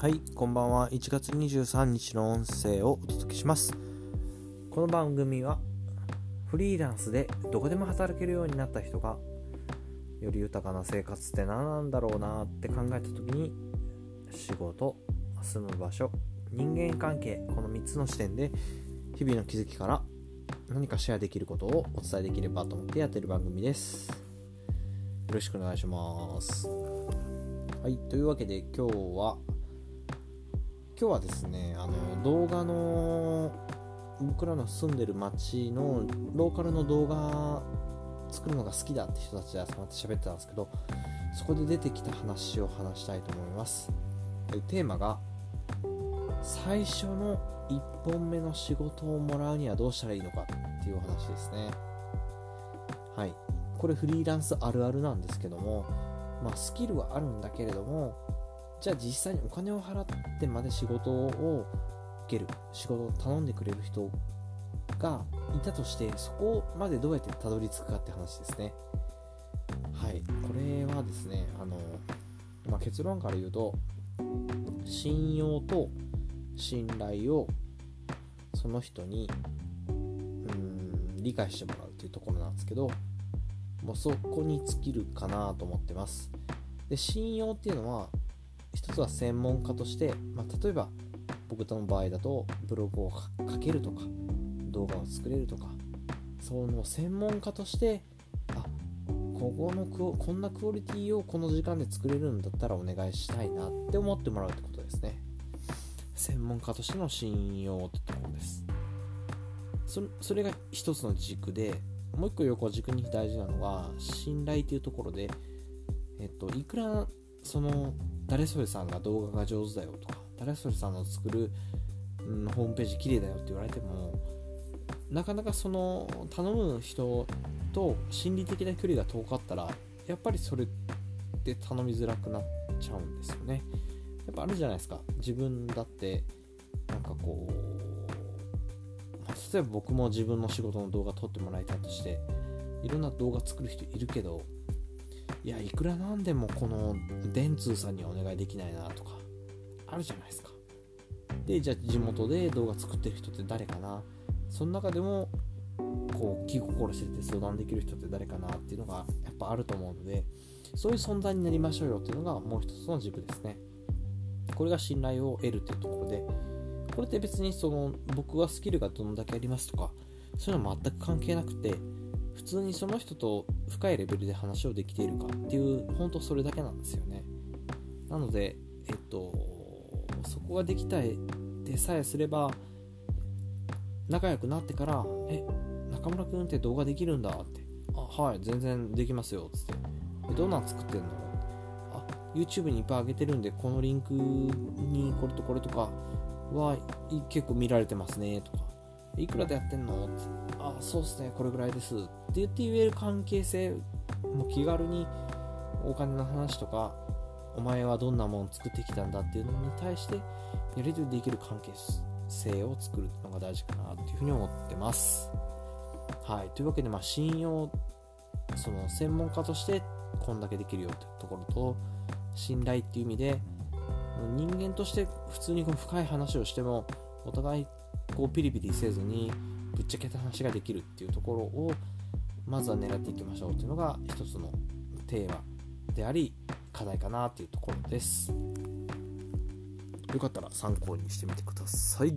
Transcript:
はい、こんばんは。1月23日の音声をお届けします。この番組は、フリーランスでどこでも働けるようになった人が、より豊かな生活って何なんだろうなって考えた時に、仕事、住む場所、人間関係、この3つの視点で、日々の気づきから何かシェアできることをお伝えできればと思ってやってる番組です。よろしくお願いします。はい、というわけで今日は、今日はですねあの動画の僕らの住んでる町のローカルの動画作るのが好きだって人たちで集まって喋ってたんですけどそこで出てきた話を話したいと思います。テーマが最初の1本目の仕事をもらうにはどうしたらいいのかっていうお話ですね。はい。これフリーランスあるあるなんですけどもまあスキルはあるんだけれどもじゃあ実際にお金を払ってまで仕事を受ける仕事を頼んでくれる人がいたとしてそこまでどうやってたどり着くかって話ですね。はい。これはですねあの、まあ、結論から言うと信用と信頼をその人にうん理解してもらうというところなんですけどもうそこに尽きるかなと思ってます。で信用っていうのは一つは専門家として、まあ、例えば僕との場合だとブログを書けるとか動画を作れるとかその専門家としてあここのクオこんなクオリティをこの時間で作れるんだったらお願いしたいなって思ってもらうってことですね。専門家としての信用ってところです。そそれが一つの軸でもう一個横軸に大事なのは信頼っていうところでえっといくらその誰それさんが動画が上手だよとか誰それさんの作る、うん、ホームページ綺麗だよって言われてもなかなかその頼む人と心理的な距離が遠かったらやっぱりそれって頼みづらくなっちゃうんですよね。やっぱあるじゃないですか。自分だってなんかこう、まあ、例えば僕も自分の仕事の動画撮ってもらいたいとしていろんな動画作る人いるけどいやいくらなんでもこの電通さんにはお願いできないなとかあるじゃないですか。でじゃあ地元で動画作ってる人って誰かな。その中でもこう気心知れて相談できる人って誰かなっていうのがやっぱあると思うのでそういう存在になりましょうよっていうのがもう一つの軸ですね。これが信頼を得るっていうところでこれって別にその僕はスキルがどんだけありますとかそういうのは全く関係なくて普通にその人と深いレベルで話をできているかっていう本当それだけなんですよね。なのでえっとそこができたいでさえすれば仲良くなってから「え中村君って動画できるんだ」って「あはい全然できますよ」っつって「どんなん作ってんの?」あ YouTube にいっぱい上げてるんでこのリンクにこれとこれとかは結構見られてますねとか。いくらでやってんの？ってあそうっすねこれぐらいです。って言って言える関係性も気軽にお金の話とかお前はどんなもん作ってきたんだっていうのに対してやり取りできる関係性を作るのが大事かなっていうふうに思ってます。はいというわけでまあ信用その専門家としてこんだけできるよってところと信頼っていう意味で人間として普通にこの深い話をしてもお互いこうピリピリせずにぶっちゃけた話ができるっていうところをまずは狙っていきましょうっていうのが一つのテーマであり課題かなっていうところです。よかったら参考にしてみてください。